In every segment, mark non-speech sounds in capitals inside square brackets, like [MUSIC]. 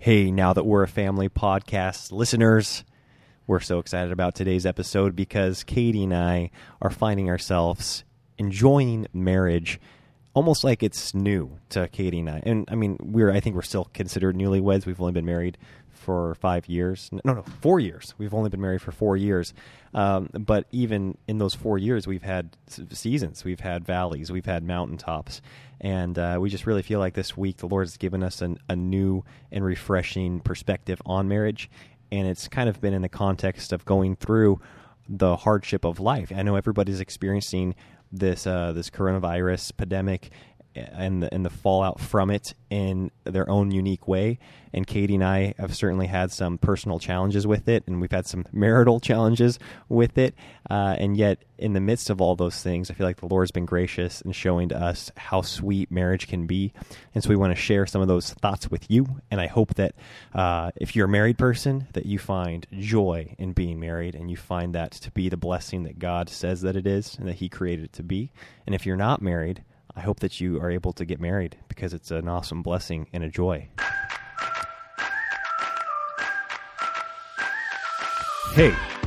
Hey, now that we're a family podcast, listeners, we're so excited about today's episode because Katie and I are finding ourselves enjoying marriage almost like it's new to Katie and I. And I mean, we're I think we're still considered newlyweds. We've only been married for five years. No, no, four years. We've only been married for four years. Um, but even in those four years, we've had seasons. We've had valleys. We've had mountaintops. And uh, we just really feel like this week the Lord has given us an, a new and refreshing perspective on marriage. And it's kind of been in the context of going through the hardship of life. I know everybody's experiencing this uh, this coronavirus pandemic and the, and the fallout from it in their own unique way. And Katie and I have certainly had some personal challenges with it, and we've had some [LAUGHS] marital challenges with it. Uh, and yet, in the midst of all those things, I feel like the Lord's been gracious in showing to us how sweet marriage can be. And so we want to share some of those thoughts with you. And I hope that uh, if you're a married person, that you find joy in being married, and you find that to be the blessing that God says that it is, and that He created it to be. And if you're not married, I hope that you are able to get married because it's an awesome blessing and a joy. Hey,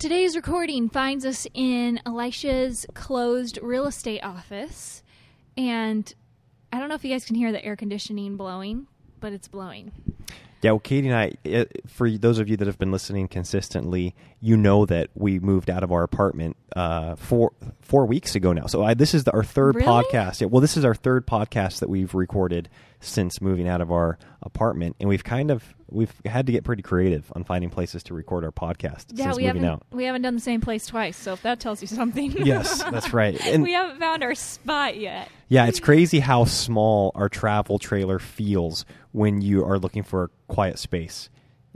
Today's recording finds us in Elisha's closed real estate office. And I don't know if you guys can hear the air conditioning blowing, but it's blowing. Yeah, well, Katie and I, it, for those of you that have been listening consistently, you know that we moved out of our apartment uh, four four weeks ago now. So I, this is the, our third Really? podcast. Yeah, well, this is our third podcast that we've recorded since moving out of our apartment, and we've kind of we've had to get pretty creative on finding places to record our podcast Yeah, since we moving haven't out. we haven't done the same place twice, so if that tells you something. [LAUGHS] Yes, that's right. [LAUGHS] And we haven't found our spot yet. Yeah, it's crazy how small our travel trailer feels when you are looking for a quiet space.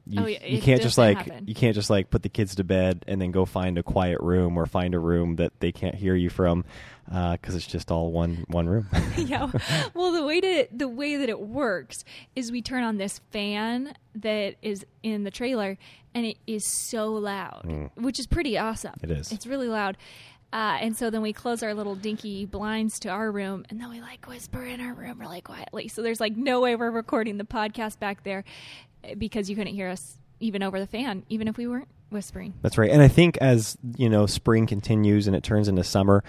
You, Oh, yeah, you can't just like happen. you can't just like put the kids to bed and then go find a quiet room or find a room that they can't hear you from because it's just all one one room. [LAUGHS] [LAUGHS] yeah. Well, the way to the way that it works is we turn on this fan that is in the trailer, and it is so loud, which is pretty awesome. Mm. It is. It's really loud. Uh, and so then we close our little dinky blinds to our room, and then we like whisper in our room really quietly. So there's like no way we're recording the podcast back there eh, because you couldn't hear us even over the fan, even if we weren't whispering. That's right. And I think as you know, spring continues and it turns into summer,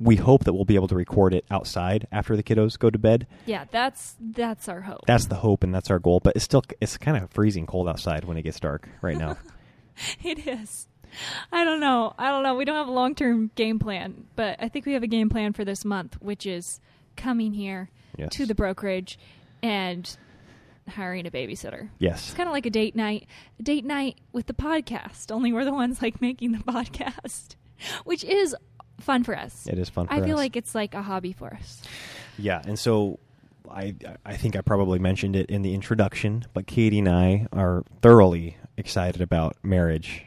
we hope that we'll be able to record it outside after the kiddos go to bed. Yeah, that's that's our hope. That's the hope and that's our goal. But it's still it's kind of freezing cold outside when it gets dark right now. [LAUGHS] It is. I don't know. I don't know. We don't have a long term game plan, but I think we have a game plan for this month, which is coming here Yes. to the brokerage and hiring a babysitter. yes. It's kind of like a date night, a date night with the podcast. Only we're the ones like making the [LAUGHS] podcast, which is fun for us. It is fun for us. I feel us. like it's like a hobby for us. Yeah, and so I I think I probably mentioned it in the introduction, but Katie and I are thoroughly excited about marriage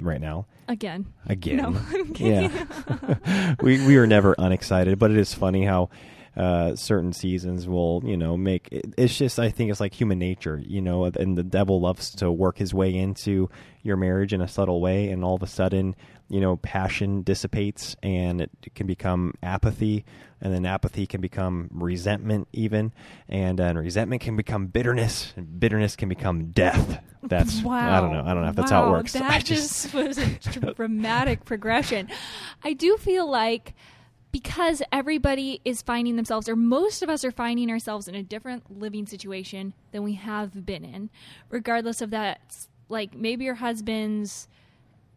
right now. Again. Again. No. [LAUGHS] Yeah. [LAUGHS] we we are never unexcited, but it is funny how uh, certain seasons will, you know, make it's just I think it's like human nature, you know, and the devil loves to work his way into your marriage in a subtle way, and all of a sudden, you know, passion dissipates and it can become apathy, and then apathy can become resentment, even, and, uh, resentment can become bitterness, and bitterness can become death. That's Wow. I don't know. I don't know if that's how it works. [LAUGHS] That I just, was a dramatic progression. I do feel like because everybody is finding themselves, or most of us are finding ourselves in a different living situation than we have been in, regardless of that. Like maybe your husband's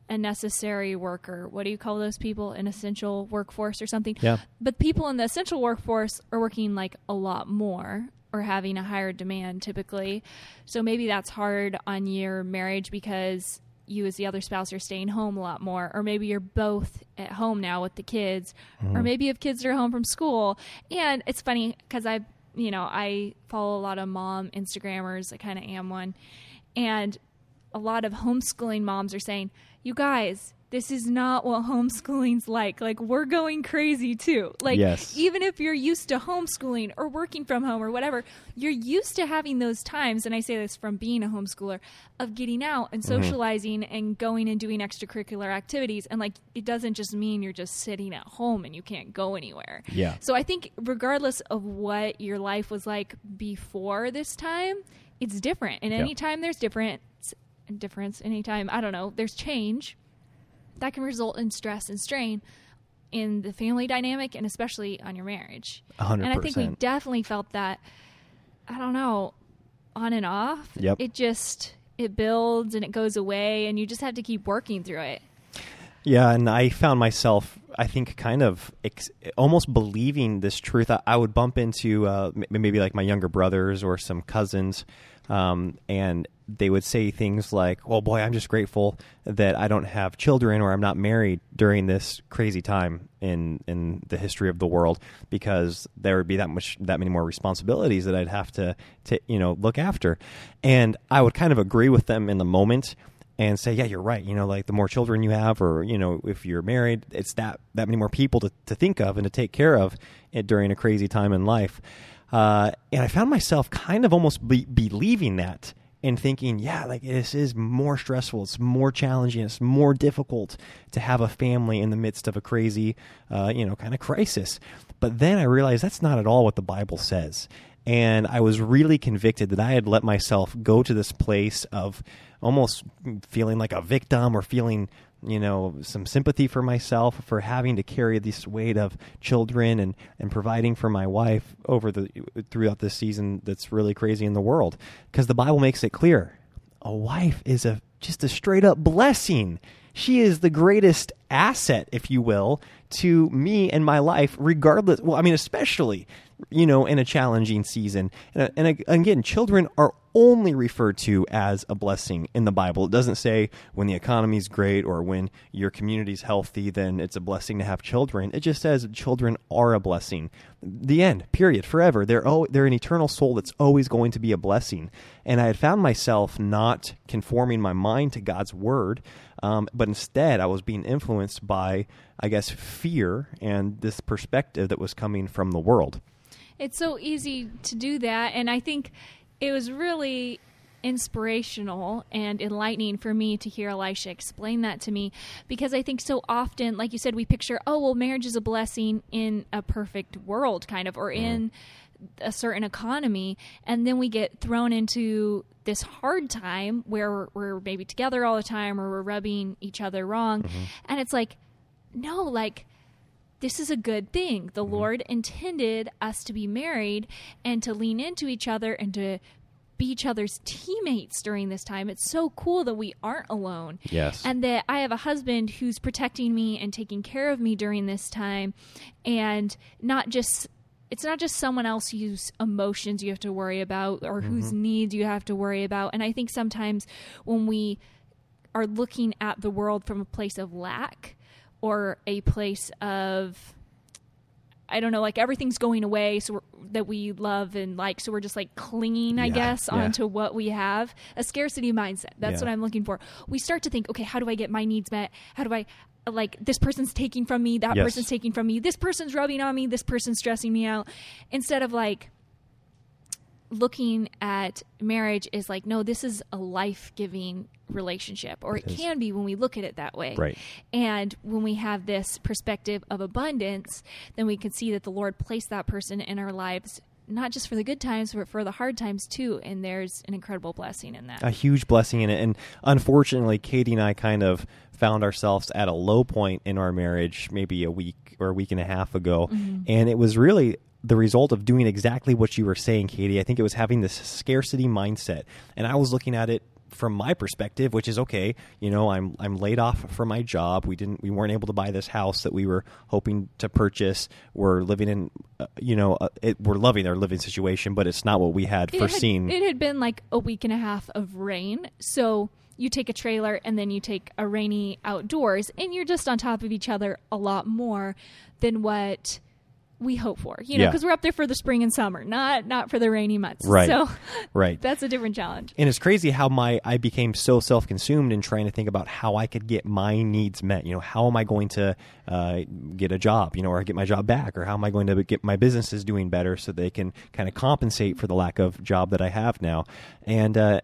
a necessary worker. What do you call those people? An essential workforce or something? Yeah. But people in the essential workforce are working like a lot more or having a higher demand typically. So maybe that's hard on your marriage because you as the other spouse are staying home a lot more or maybe you're both at home now with the kids or mm-hmm. maybe you have kids that are home from school. And it's funny because i you know i follow a lot of mom instagrammers i kind of am one. And a lot of homeschooling moms are saying you guys this is not what homeschooling's like like we're going crazy too like Yes. even if you're used to homeschooling or working from home or whatever, you're used to having those times, and I say this from being a homeschooler, of getting out and Mm-hmm. socializing and going and doing extracurricular activities. And like, it doesn't just mean you're just sitting at home and you can't go anywhere. Yeah. So I think, regardless of what your life was like before this time, it's different. And anytime there's different difference, anytime, I don't know, there's change that can result in stress and strain in the family dynamic and especially on your marriage. A hundred And I think we definitely felt that I don't know, on and off. Yep. It just it builds and it goes away and you just have to keep working through it. Yeah, and I found myself, I think, kind of ex- almost believing this truth. I, I would bump into uh, m- maybe like my younger brothers or some cousins, um, and they would say things like, "Well, boy, I'm just grateful that I don't have children or I'm not married during this crazy time in in the history of the world because there would be that much that many more responsibilities that I'd have to to you know look after." And I would kind of agree with them in the moment and say, yeah, you're right. You know, like the more children you have, or you know, if you're married, it's that that many more people to, to think of and to take care of during a crazy time in life. Uh, and I found myself kind of almost be- believing that and thinking, yeah, like this is more stressful, it's more challenging, it's more difficult to have a family in the midst of a crazy, uh, you know, kind of crisis. But then I realized that's not at all what the Bible says. And I was really convicted that I had let myself go to this place of almost feeling like a victim or feeling, you know, some sympathy for myself for having to carry this weight of children and, and providing for my wife over the throughout this season that's really crazy in the world. Because the Bible makes it clear a wife is a just a straight up blessing. She is the greatest asset, if you will, to me and my life, regardless. Well, I mean, especially, you know, in a challenging season. And, and again, children are only referred to as a blessing in the Bible. It doesn't say when the economy's great or when your community's healthy, then it's a blessing to have children. It just says children are a blessing. The end, period, forever. They're, oh, they're an eternal soul that's always going to be a blessing. And I had found myself not conforming my mind to God's word, um, but instead I was being influenced by, I guess, fear and this perspective that was coming from the world. It's so easy to do that and I think it was really inspirational and enlightening for me to hear Elisha explain that to me because I think so often, like you said, we picture, oh, well, marriage is a blessing in a perfect world, kind of, or mm-hmm. in a certain economy. And then we get thrown into this hard time where we're, we're maybe together all the time or we're rubbing each other wrong. Mm-hmm. And it's like, no, like, this is a good thing. The mm-hmm. Lord intended us to be married and to lean into each other and to be each other's teammates during this time. It's so cool that we aren't alone. Yes. And that I have a husband who's protecting me and taking care of me during this time and not just it's not just someone else whose emotions you have to worry about or whose mm-hmm. needs you have to worry about. And I think sometimes when we are looking at the world from a place of lack or a place of I don't know, like everything's going away, so that we love and like, so we're just like clinging, I Yeah, guess, yeah. onto what we have. A scarcity mindset. That's Yeah. what I'm looking for. We start to think, okay, how do I get my needs met? How do I like this person's taking from me, that Yes. person's taking from me, this person's rubbing on me, this person's stressing me out, instead of like looking at marriage is like no this is a life-giving relationship or it, It can be when we look at it that way Right. and when we have this perspective of abundance then we can see that the lord placed that person in our lives not just for the good times but for the hard times too and there's an incredible blessing in that a huge blessing in it. And unfortunately, Katie and I kind of found ourselves at a low point in our marriage maybe a week or a week and a half ago. Mm-hmm. And it was really the result of doing exactly what you were saying, Katie. I think it was having this scarcity mindset. And I was looking at it from my perspective, which is okay. You know, I'm I'm laid off from my job. We didn't we weren't able to buy this house that we were hoping to purchase. We're living in, uh, you know, uh, it, we're loving our living situation, but it's not what we had It foreseen. Had, it had been like a week and a half of rain. So you take a trailer and then you take a rainy outdoors, and you're just on top of each other a lot more than what we hope for. You know, Yeah. because we're up there for the spring and summer, not not for the rainy months. Right. So right. that's a different challenge. and it's crazy how my I became so self consumed in trying to think about how I could get my needs met. You know, how am I going to uh, get a job? You know, or get my job back, or how am I going to get my businesses doing better so they can kind of compensate for the lack of job that I have now? And uh,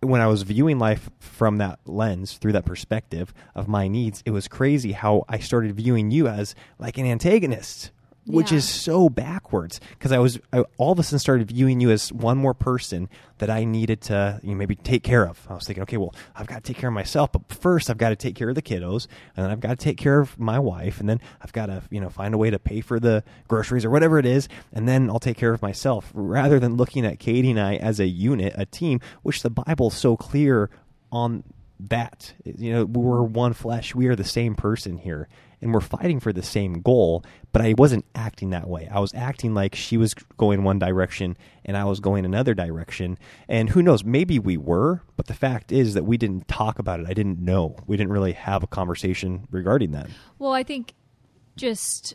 when I was viewing life from that lens, through that perspective of my needs, it was crazy how I started viewing you as like an antagonist, which Yeah. is so backwards. Because I was I all of a sudden started viewing you as one more person that I needed to you know, maybe take care of. I was thinking, okay, well, I've got to take care of myself, but first I've got to take care of the kiddos, and then I've got to take care of my wife, and then I've got to you know find a way to pay for the groceries or whatever it is, and then I'll take care of myself. Rather than looking at Katie and I as a unit, a team, which the Bible's so clear on that. You know, we're one flesh. We are the same person here, and we're fighting for the same goal. But I wasn't acting that way. I was acting like she was going one direction and I was going another direction. And who knows? Maybe we were, but the fact is that we didn't talk about it. I didn't know. We didn't really have a conversation regarding that. Well, I think just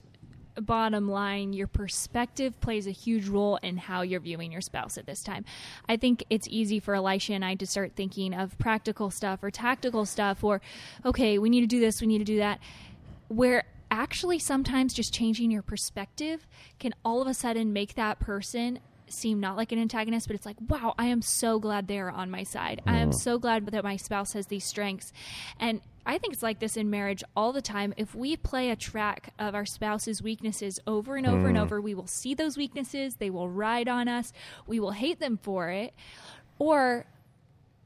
bottom line, your perspective plays a huge role in how you're viewing your spouse at this time. I think it's easy for Elisha and I to start thinking of practical stuff or tactical stuff or, okay, we need to do this, we need to do that. Where actually sometimes just changing your perspective can all of a sudden make that person seem not like an antagonist, but it's like, wow, I am so glad they are on my side. I am mm-hmm. so glad that my spouse has these strengths. And I think it's like this in marriage all the time. If we play a track of our spouse's weaknesses over and over and mm. over, we will see those weaknesses. They will ride on us. We will hate them for it. Or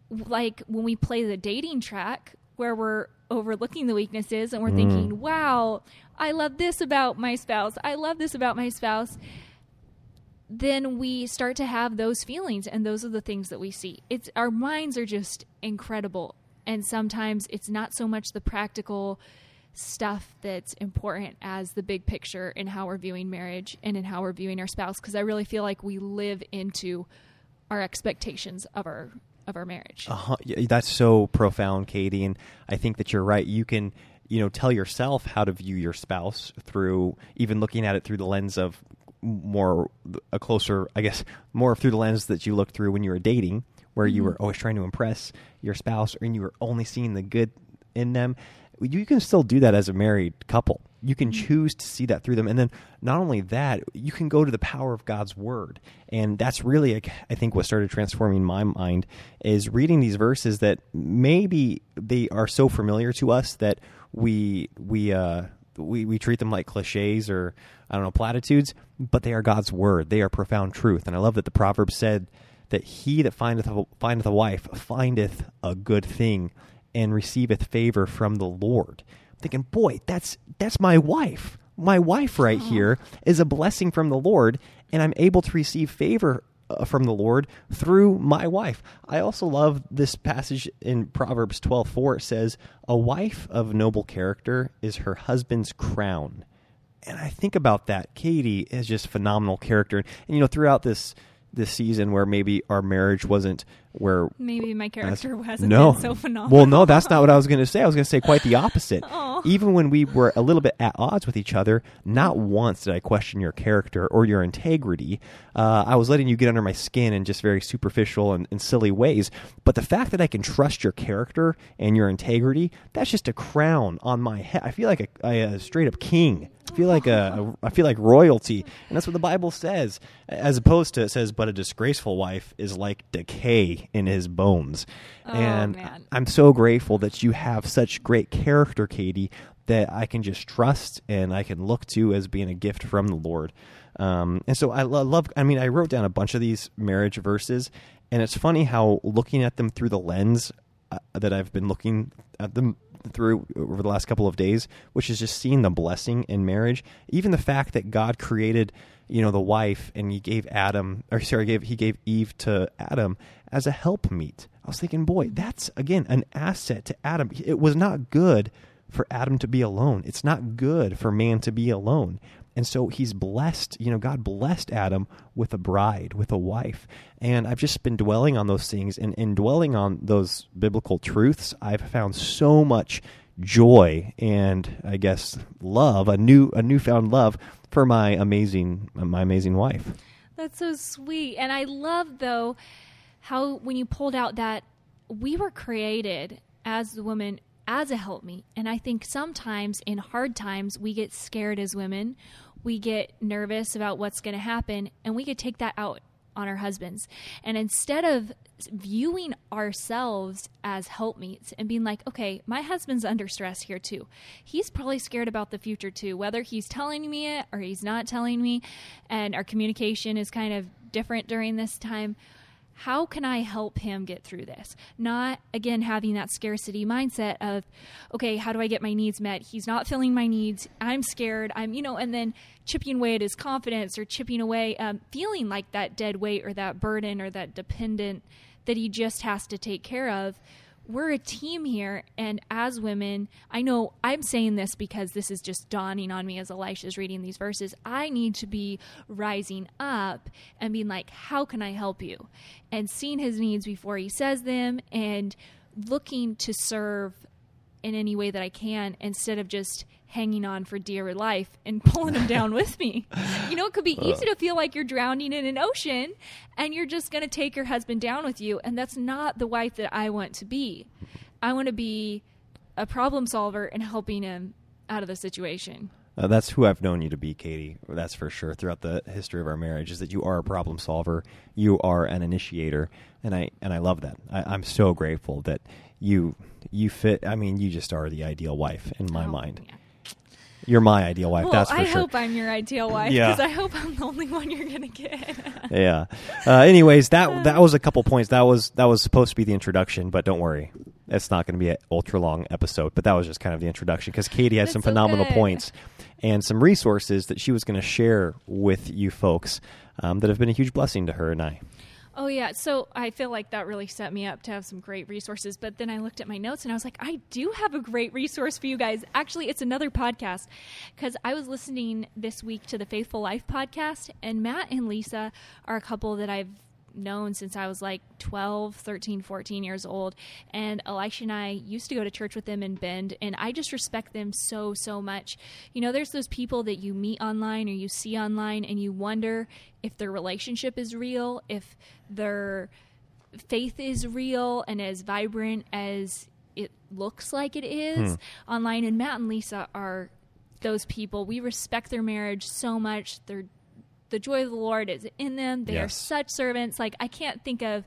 like when we play the dating track where we're overlooking the weaknesses and we're mm. thinking, wow, I love this about my spouse. I love this about my spouse. Then we start to have those feelings, and those are the things that we see. It's our minds are just incredible, and sometimes it's not so much the practical stuff that's important as the big picture in how we're viewing marriage and in how we're viewing our spouse. Because I really feel like we live into our expectations of our of our marriage. Uh-huh. That's so profound, Katie, and I think that you're right. You can, you know, tell yourself how to view your spouse through even looking at it through the lens of more a closer, I guess, more through the lens that you looked through when you were dating, where you were always trying to impress your spouse, and you were only seeing the good in them. You can still do that as a married couple. You can choose to see that through them, and then not only that, you can go to the power of God's word, and that's really, I think, what started transforming my mind is reading these verses that maybe they are so familiar to us that we we uh, we we treat them like cliches or I don't know platitudes, but they are God's word. They are profound truth, and I love that the proverb said that he that findeth a, findeth a wife findeth a good thing and receiveth favor from the Lord. I'm thinking, boy, that's that's my wife. My wife right here is a blessing from the Lord, and I'm able to receive favor uh, from the Lord through my wife. I also love this passage in Proverbs 12:4 it says, "A wife of noble character is her husband's crown." And I think about that. Katie is just phenomenal character. And you know, throughout this this season where maybe our marriage wasn't where Maybe my character [LAUGHS] hasn't no. been so phenomenal. Well, no, that's not what I was going to say. I was going to say quite the [LAUGHS] opposite. Even when we were a little bit at odds with each other, not once did I question your character or your integrity. Uh, I was letting you get under my skin in just very superficial and, and silly ways. But the fact that I can trust your character and your integrity, that's just a crown on my head. I feel like a, a, a straight up king. I feel like a, a I feel like royalty, and that's what the Bible says. As opposed to it says, "But a disgraceful wife is like decay in his bones." Oh, and man. I'm so grateful that you have such great character, Katie, that I can just trust and I can look to as being a gift from the Lord. Um, and so I lo- love. I mean, I wrote down a bunch of these marriage verses, and it's funny how looking at them through the lens uh, that I've been looking at them through over the last couple of days, which is just seeing the blessing in marriage. Even the fact that God created, you know, the wife and he gave Adam or sorry, gave he gave Eve to Adam as a helpmeet. I was thinking, boy, that's again an asset to Adam. It was not good for Adam to be alone. It's not good for man to be alone. And so he's blessed, you know, God blessed Adam with a bride, with a wife. And I've just been dwelling on those things and, and dwelling on those biblical truths. I've found so much joy and I guess love, a new a newfound love for my amazing my amazing wife. That's so sweet. And I love though how when you pulled out that we were created as the woman as a helpmeet. And I think sometimes in hard times we get scared as women we get nervous about what's going to happen and we could take that out on our husbands. And instead of viewing ourselves as helpmeets and being like, okay, my husband's under stress here too. He's probably scared about the future too, whether he's telling me it or he's not telling me. And our communication is kind of different during this time how can I help him get through this? Not, again, having that scarcity mindset of, okay, how do I get my needs met? He's not filling my needs. I'm scared. I'm, you know, and then chipping away at his confidence or chipping away, um, feeling like that dead weight or that burden or that dependent that he just has to take care of we're a team here and as women i know i'm saying this because this is just dawning on me as elisha's reading these verses. I need to be rising up and being like how can i help you? And seeing his needs before he says them and looking to serve in any way that i can instead of just hanging on for dear life and pulling them down [LAUGHS] with me. You know, it could be easy to feel like you're drowning in an ocean and you're just going to take your husband down with you. And that's not the wife that I want to be. I want to be a problem solver and helping him out of the situation. Uh, that's who I've known you to be, Katie. That's for sure. Throughout the history of our marriage, is that you are a problem solver. You are an initiator, and I and I love that. I, am so grateful that you you fit. I mean, you just are the ideal wife in my oh, mind. Yeah. You're my ideal wife. Well, that's for I sure. hope I'm your ideal wife because yeah. I hope I'm the only one you're gonna get. [LAUGHS] yeah. Uh, anyways, that that was a couple points. That was that was supposed to be the introduction, but don't worry, it's not going to be an ultra long episode. But that was just kind of the introduction because Katie had some phenomenal okay. points and some resources that she was going to share with you folks um, that have been a huge blessing to her and I. Oh yeah, so I feel like that really set me up to have some great resources. But then I looked at my notes and I was like, I do have a great resource for you guys. Actually, it's another podcast because I was listening this week to the Faithful Life podcast, and Matt and Lisa are a couple that I've known since I was like 12, 13, 14 years old. And Elisha and I used to go to church with them in Bend, and I just respect them so, so much. You know, there's those people that you meet online or you see online, and you wonder if their relationship is real, if their faith is real and as vibrant as it looks like it is hmm. online. And Matt and Lisa are those people. We respect their marriage so much. They're the joy of the Lord is in them. They yes. are such servants. Like I can't think of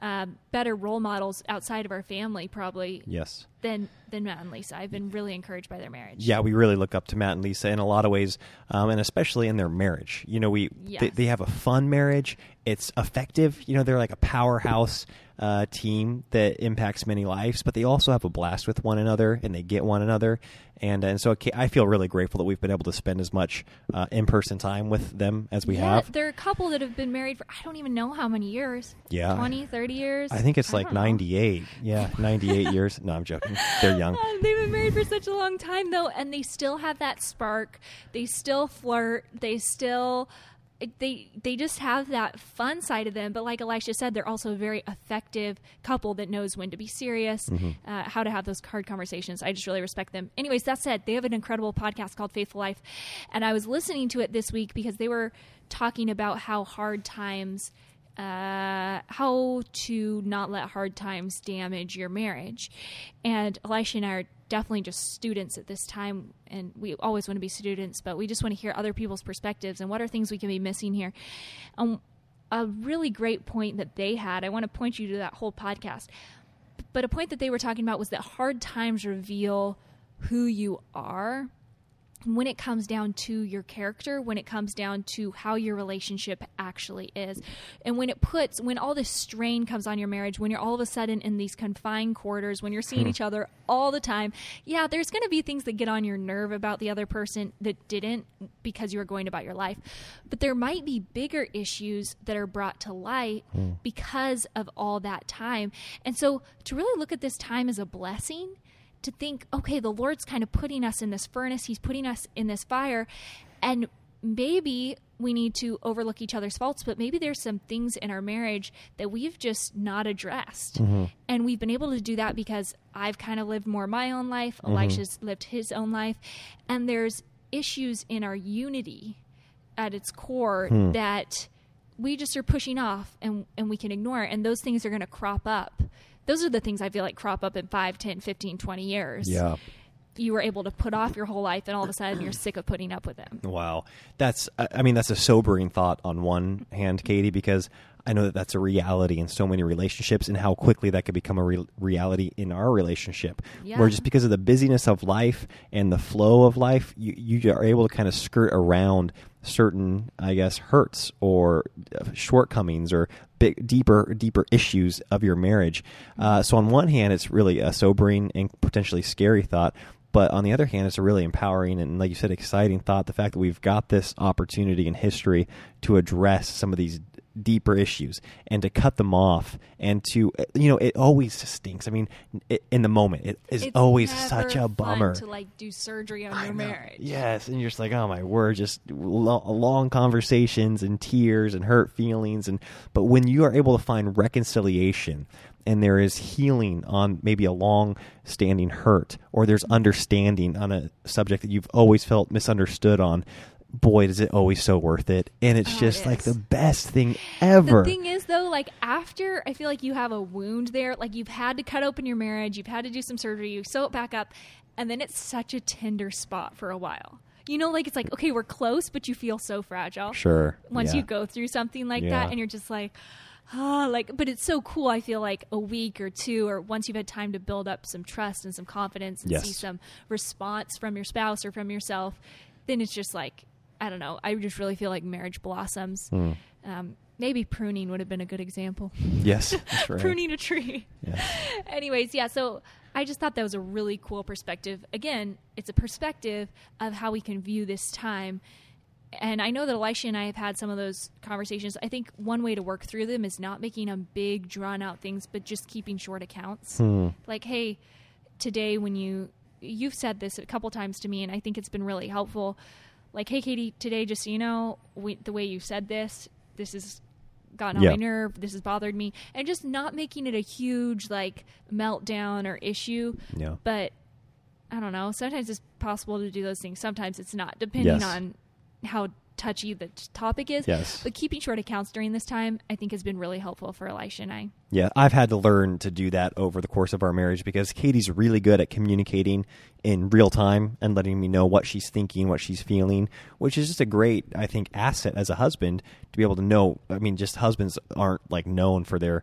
uh, better role models outside of our family, probably. Yes. Than than Matt and Lisa. I've been really encouraged by their marriage. Yeah, we really look up to Matt and Lisa in a lot of ways, um, and especially in their marriage. You know, we yes. they, they, have a fun marriage. It's effective. You know, they're like a powerhouse uh, team that impacts many lives, but they also have a blast with one another and they get one another. And, and so I feel really grateful that we've been able to spend as much uh, in person time with them as we yeah, have. They're a couple that have been married for, I don't even know how many years. Yeah. 20, 30 years? I think it's like 98. Yeah, 98 years. No, I'm joking. [LAUGHS] They're young. They've been married for such a long time, though, and they still have that spark. They still flirt. They still they they just have that fun side of them but like elisha said they're also a very effective couple that knows when to be serious mm-hmm. uh, how to have those hard conversations i just really respect them anyways that said they have an incredible podcast called faithful life and i was listening to it this week because they were talking about how hard times uh, how to not let hard times damage your marriage. And Elisha and I are definitely just students at this time, and we always want to be students, but we just want to hear other people's perspectives and what are things we can be missing here. Um, a really great point that they had, I want to point you to that whole podcast, but a point that they were talking about was that hard times reveal who you are when it comes down to your character, when it comes down to how your relationship actually is. And when it puts, when all this strain comes on your marriage, when you're all of a sudden in these confined quarters, when you're seeing hmm. each other all the time, yeah, there's going to be things that get on your nerve about the other person that didn't because you were going about your life. But there might be bigger issues that are brought to light hmm. because of all that time. And so to really look at this time as a blessing to think, okay, the Lord's kind of putting us in this furnace, He's putting us in this fire, and maybe we need to overlook each other's faults, but maybe there's some things in our marriage that we've just not addressed. Mm-hmm. And we've been able to do that because I've kind of lived more my own life, mm-hmm. Elisha's lived his own life, and there's issues in our unity at its core hmm. that we just are pushing off and, and we can ignore. And those things are going to crop up those are the things i feel like crop up in 5 10 15 20 years Yeah. you were able to put off your whole life and all of a sudden you're sick of putting up with them Wow, that's I mean that's a sobering thought on one hand, Katie, because I know that that's a reality in so many relationships, and how quickly that could become a re- reality in our relationship. Yeah. Where just because of the busyness of life and the flow of life, you you are able to kind of skirt around certain, I guess, hurts or uh, shortcomings or big, deeper, deeper issues of your marriage. Uh, so on one hand, it's really a sobering and potentially scary thought. But on the other hand, it's a really empowering and, like you said, exciting thought. The fact that we've got this opportunity in history to address some of these deeper issues and to cut them off and to, you know, it always stinks. I mean, it, in the moment, it is It's always such a bummer. to like do surgery on I your know. marriage Yes, and you're just like, oh my word, just lo- long conversations and tears and hurt feelings, and but when you are able to find reconciliation and there is healing on maybe a long standing hurt, or there's understanding on a subject that you've always felt misunderstood on. Boy, is it always so worth it, and it's Oh, it just like the best thing ever. The thing is, though, like after I feel like you have a wound there, like you've had to cut open your marriage, you've had to do some surgery, you sew it back up, and then it's such a tender spot for a while. You know, like it's like okay, we're close, but you feel so fragile. sure, Once yeah. you go through something like Yeah. that, and you're just like, ah, like. But it's so cool. I feel like a week or two, or once you've had time to build up some trust and some confidence, and Yes. see some response from your spouse or from yourself, then it's just like I don't know. I just really feel like marriage blossoms. Hmm. Um, maybe pruning would have been a good example. yes, that's [LAUGHS] right. pruning a tree. [LAUGHS] Anyways, yeah. So I just thought that was a really cool perspective. Again, it's a perspective of how we can view this time. And I know that Elisha and I have had some of those conversations. I think one way to work through them is not making them big, drawn out things, but just keeping short accounts. Hmm. Like, hey, today when you you've said this a couple times to me, and I think it's been really helpful. Like, hey, Katie, today, just so you know, we, the way you said this, this has gotten on my nerve. This has bothered me, and just not making it a huge like meltdown or issue. Yeah. But I don't know. Sometimes it's possible to do those things. Sometimes it's not, depending Yes. on how touchy the topic is. Yes. But keeping short accounts during this time, I think, has been really helpful for Elisha and I. Yeah, I've had to learn to do that over the course of our marriage because Katie's really good at communicating in real time and letting me know what she's thinking, what she's feeling, which is just a great, I think, asset as a husband to be able to know. I mean, just husbands aren't like known for their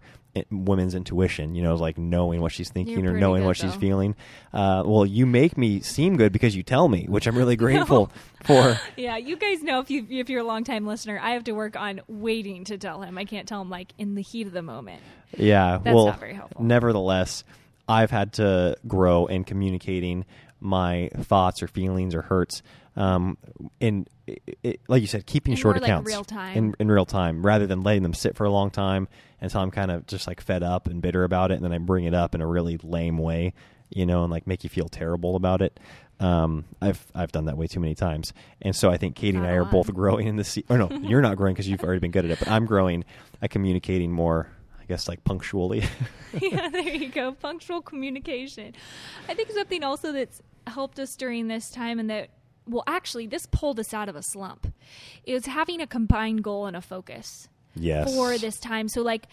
women's intuition, you know, like knowing what she's thinking You're or knowing good, what she's feeling. Uh, well, you make me seem good because you tell me, which I'm really [LAUGHS] grateful for. Yeah, you guys know if you if you're a long time listener, I have to work on waiting to tell him. I can't tell him like in the heat of the moment. Yeah, That's well, not very helpful. nevertheless, I've had to grow in communicating my thoughts or feelings or hurts. Um, in it, it, like you said, keeping In short like, accounts real time. in in real time, rather than letting them sit for a long time until I'm kind of just like fed up and bitter about it, and then I bring it up in a really lame way, you know, and like make you feel terrible about it. Um, I've I've done that way too many times, and so I think Katie and I are both growing in this. Or no, [LAUGHS] you're not growing because you've already been good at it, but I'm growing at communicating more. I guess like punctually. [LAUGHS] yeah, there you go. Punctual communication. I think something also that's helped us during this time and that well actually this pulled us out of a slump. Is having a combined goal and a focus yes. for this time. So like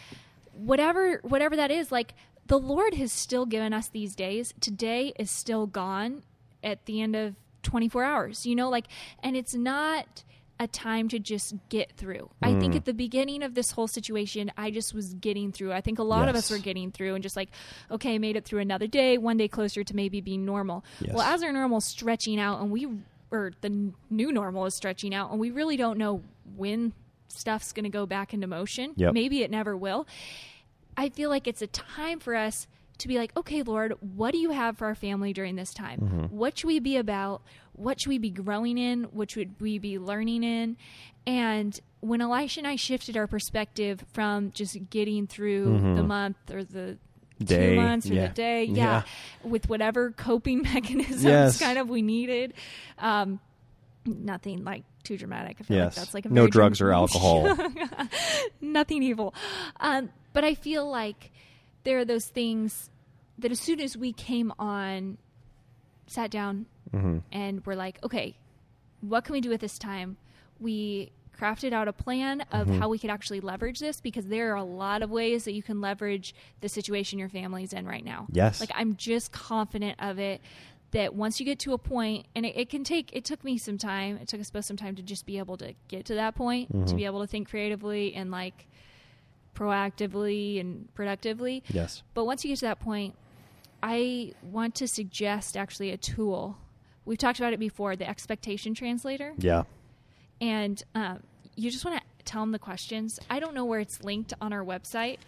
whatever whatever that is, like the Lord has still given us these days. Today is still gone at the end of 24 hours. You know, like and it's not a time to just get through. I Mm. think at the beginning of this whole situation, I just was getting through. I think a lot of us were getting through and just like, okay, made it through another day, one day closer to maybe being normal. Yes. Well, as our normal stretching out and we or the new normal is stretching out, and we really don't know when stuff's going to go back into motion. Yep. Maybe it never will. I feel like it's a time for us to be like, okay, Lord, what do you have for our family during this time? Mm-hmm. What should we be about? What should we be growing in? What should we be learning in? And when Elisha and I shifted our perspective from just getting through the month or the Mm-hmm. Day, two months or yeah. the day, Yeah. yeah, with whatever coping [LAUGHS] mechanisms Yes. kind of we needed. Um, nothing like too dramatic. I feel Yes. like that's like a no drugs dram- or alcohol. [LAUGHS] nothing evil. Um, but I feel like there are those things that as soon as we came on, sat down, Mm-hmm. and we're like, okay, what can we do with this time? We crafted out a plan of Mm-hmm. how we could actually leverage this because there are a lot of ways that you can leverage the situation your family's in right now. Yes. Like I'm just confident of it that once you get to a point and it, it can take it took me some time it took us both some time to just be able to get to that point Mm-hmm. to be able to think creatively and like proactively and productively yes. but once you get to that point i want to suggest actually a tool we've talked about it before the expectation translator Yeah. and um, you just want to tell them the questions. I don't know where it's linked on our website,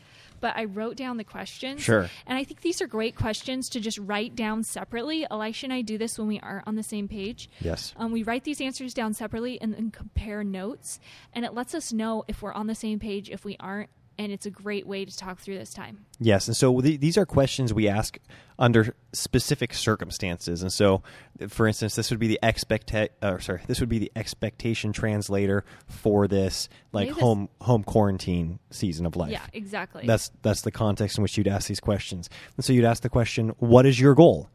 but I wrote down the questions. Sure. And I think these are great questions to just write down separately. Elisha and I do this when we aren't on the same page. Yes. Um, we write these answers down separately and then compare notes, and it lets us know if we're on the same page, if we aren't, and it's a great way to talk through this time. Yes, and so th- these are questions we ask under specific circumstances. And so, for instance, this would be the expect uh, sorry, this would be the expectation translator for this like Maybe this- home home quarantine season of life. Yeah, exactly. That's that's the context in which you'd ask these questions. And so you'd ask the question, "What is your goal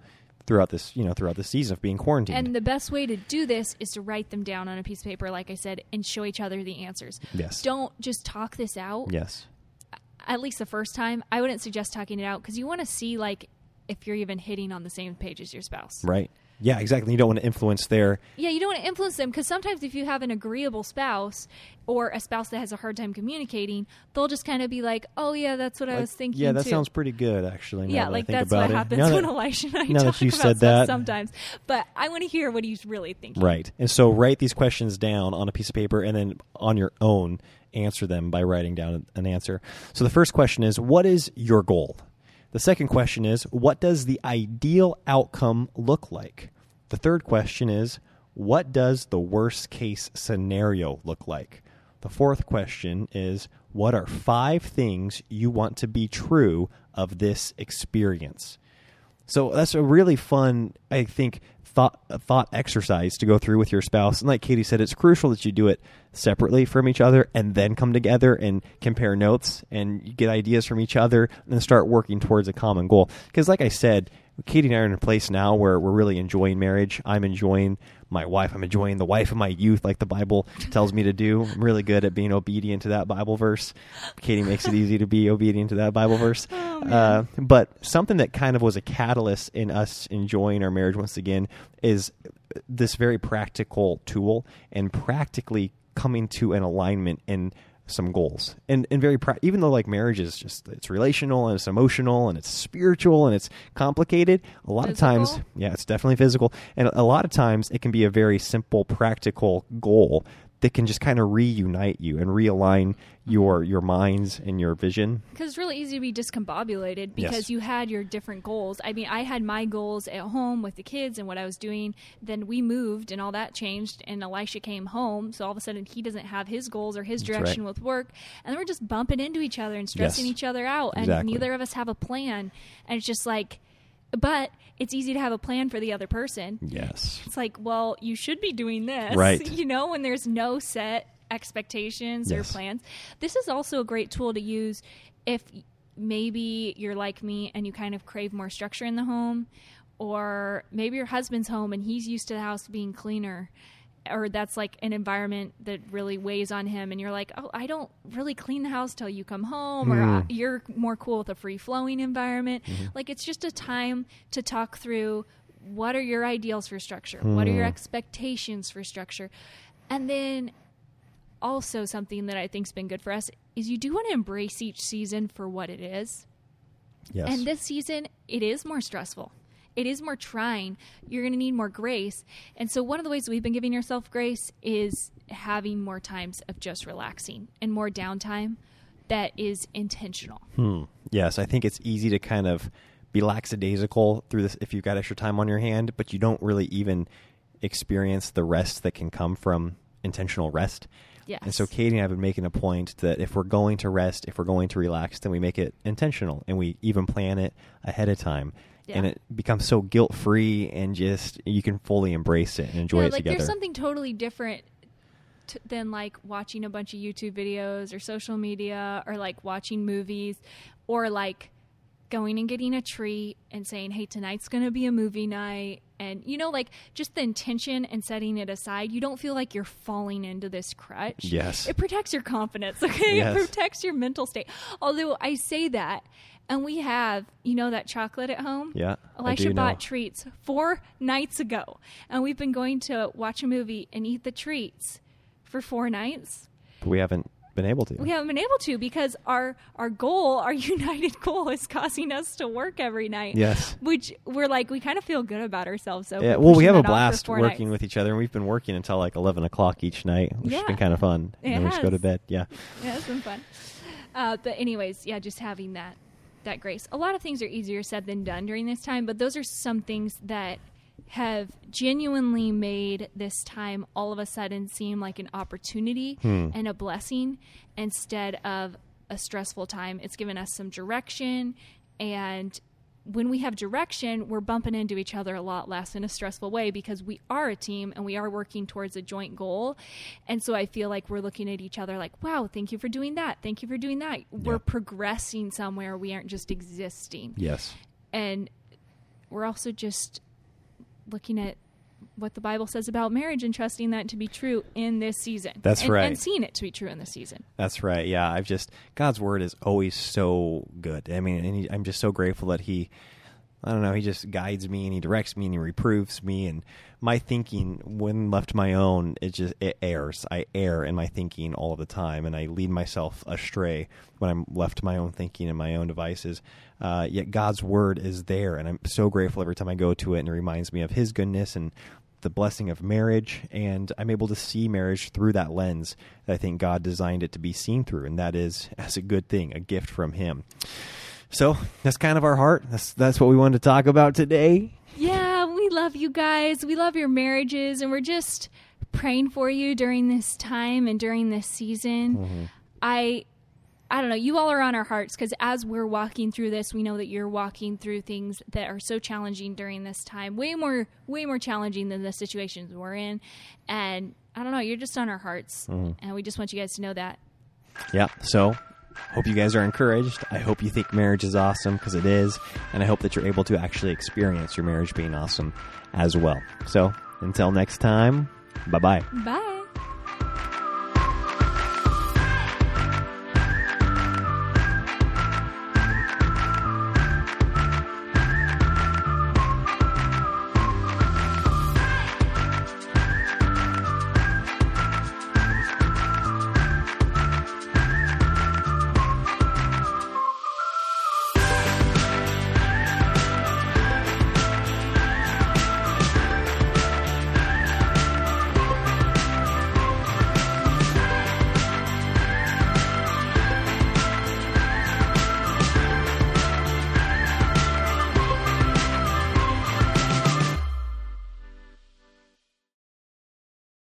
throughout this you know throughout the season of being quarantined?" and the best way to do this is to write them down on a piece of paper, like I said, and show each other the answers. yes, Don't just talk this out. yes, at least the first time, I wouldn't suggest talking it out because you want to see like if you're even hitting on the same page as your spouse. right, yeah, exactly. You don't want to influence their Yeah, you don't want to influence them because sometimes if you have an agreeable spouse or a spouse that has a hard time communicating, they'll just kind of be like, "Oh yeah, that's what I was thinking." Yeah, that too." sounds pretty good, actually. yeah, that I like think that's about what it. happens Now when that- Elisha and I [LAUGHS] now that talk you about said that- sometimes. But I want to hear what he's really thinking. Right. And so write these questions down on a piece of paper and then on your own answer them by writing down an answer. So the first question is what is your goal? The second question is what does the ideal outcome look like? The third question is what does the worst case scenario look like? The fourth question is what are five things you want to be true of this experience? So that's a really fun, I think, thought thought exercise to go through with your spouse. And like Katie said, it's crucial that you do it separately from each other and then come together and compare notes and get ideas from each other and start working towards a common goal. Because like I said, Katie and I are in a place now where we're really enjoying marriage. I'm enjoying my wife. I'm enjoying the wife of my youth, like the Bible tells me to do. I'm really good at being obedient to that Bible verse. Katie makes it easy to be obedient to that Bible verse. [LAUGHS] uh, but something that kind of was a catalyst in us enjoying our marriage once again is this very practical tool and practically coming to an alignment in some goals. And and very pra- even though like marriage is just it's relational and it's emotional and it's spiritual and it's complicated a lot of times yeah it's definitely physical. And a lot of times it can be a very simple practical goal that can just kind of reunite you and realign mm-hmm. your your minds and your vision Because it's really easy to be discombobulated because Yes. you had your different goals. I mean, I had my goals at home with the kids and what I was doing. Then we moved and all that changed, and Elisha came home. So all of a sudden, he doesn't have his goals or his That's right. direction with work. And then we're just bumping into each other and stressing Yes. each other out. And Exactly. neither of us have a plan. And it's just like, but it's easy to have a plan for the other person. yes It's like, well, you should be doing this. Right. [LAUGHS] You know, when there's no set expectations or plans. This is also a great tool to use if maybe you're like me and you kind of crave more structure in the home, or maybe your husband's home and he's used to the house being cleaner. Or that's like an environment that really weighs on him, and you're like, oh, I don't really clean the house till you come home, or hmm. uh, you're more cool with a free flowing environment. Mm-hmm. Like, it's just a time to talk through what are your ideals for structure? What are your hmm. expectations for structure? And then also something that I think's been good for us is you do want to embrace each season for what it is. yes And this season, it is more stressful. It is more trying. You're going to need more grace. And so, one of the ways we've been giving yourself grace is having more times of just relaxing and more downtime that is intentional. Hmm. Yes, I think it's easy to kind of be lackadaisical through this if you've got extra time on your hand, but you don't really even experience the rest that can come from intentional rest. Yes. And so Katie and I have been making a point that if we're going to rest, if we're going to relax, then we make it intentional and we even plan it ahead of time. And it becomes so guilt free and just you can fully embrace it and enjoy yeah, it like together. there's something totally different t- than like watching a bunch of YouTube videos or social media or like watching movies or like going and getting a treat and saying, "Hey, tonight's going to be a movie night." And you know, like just the intention and setting it aside, you don't feel like you're falling into this crutch. Yes. It protects your confidence, [LAUGHS] okay? Yes. It protects your mental state. Although I say that, and we have, you know, that chocolate at home. yeah. I Elisha do know. bought treats four nights ago, and we've been going to watch a movie and eat the treats for four nights. But we haven't been able to. We haven't been able to because our our goal, our [LAUGHS] united goal, is causing us to work every night. Yes. which we're like, we kind of feel good about ourselves. So Yeah, well, we have a that off for blast working nights. with each other, and we've been working until like eleven o'clock each night, which has Yeah. been kind of fun. It and then we just go to bed. Yeah, Yeah, it's been fun. Uh, but anyways, yeah, just having that that grace. A lot of things are easier said than done during this time, but those are some things that have genuinely made this time all of a sudden seem like an opportunity Hmm. and a blessing instead of a stressful time. It's given us some direction and when we have direction, we're bumping into each other a lot less in a stressful way because we are a team and we are working towards a joint goal. And so I feel like we're looking at each other like, wow, thank you for doing that. Thank you for doing that. We're progressing somewhere. We aren't just existing. yes, And we're also just looking at what the Bible says about marriage and trusting that to be true in this season. That's And- right. And seeing it to be true in this season. that's right. Yeah, I've just God's word is always so good. I mean, and he, I'm just so grateful that He, I don't know, He just guides me and He directs me and He reproves me. And my thinking, when left my own, it just it errs. I err in my thinking all the time, and I lead myself astray when I'm left to my own thinking and my own devices. Uh, yet God's word is there, and I'm so grateful every time I go to it, and it reminds me of His goodness and the blessing of marriage, and I'm able to see marriage through that lens that I think God designed it to be seen through, and that is [LAUGHS] as a good thing, a gift from Him. So that's kind of our heart. That's that's what we wanted to talk about today. Yeah, we love you guys. We love your marriages, and we're just praying for you during this time and during this season. Mm-hmm. I, I don't know. You all are on our hearts because as we're walking through this, we know that you're walking through things that are so challenging during this time. Way more, way more challenging than the situations we're in. And I don't know. You're just on our hearts, mm-hmm. and we just want you guys to know that. Yeah. So hope you guys are encouraged. I hope you think marriage is awesome because it is, and I hope that you're able to actually experience your marriage being awesome as well. So until next time, bye bye. Bye.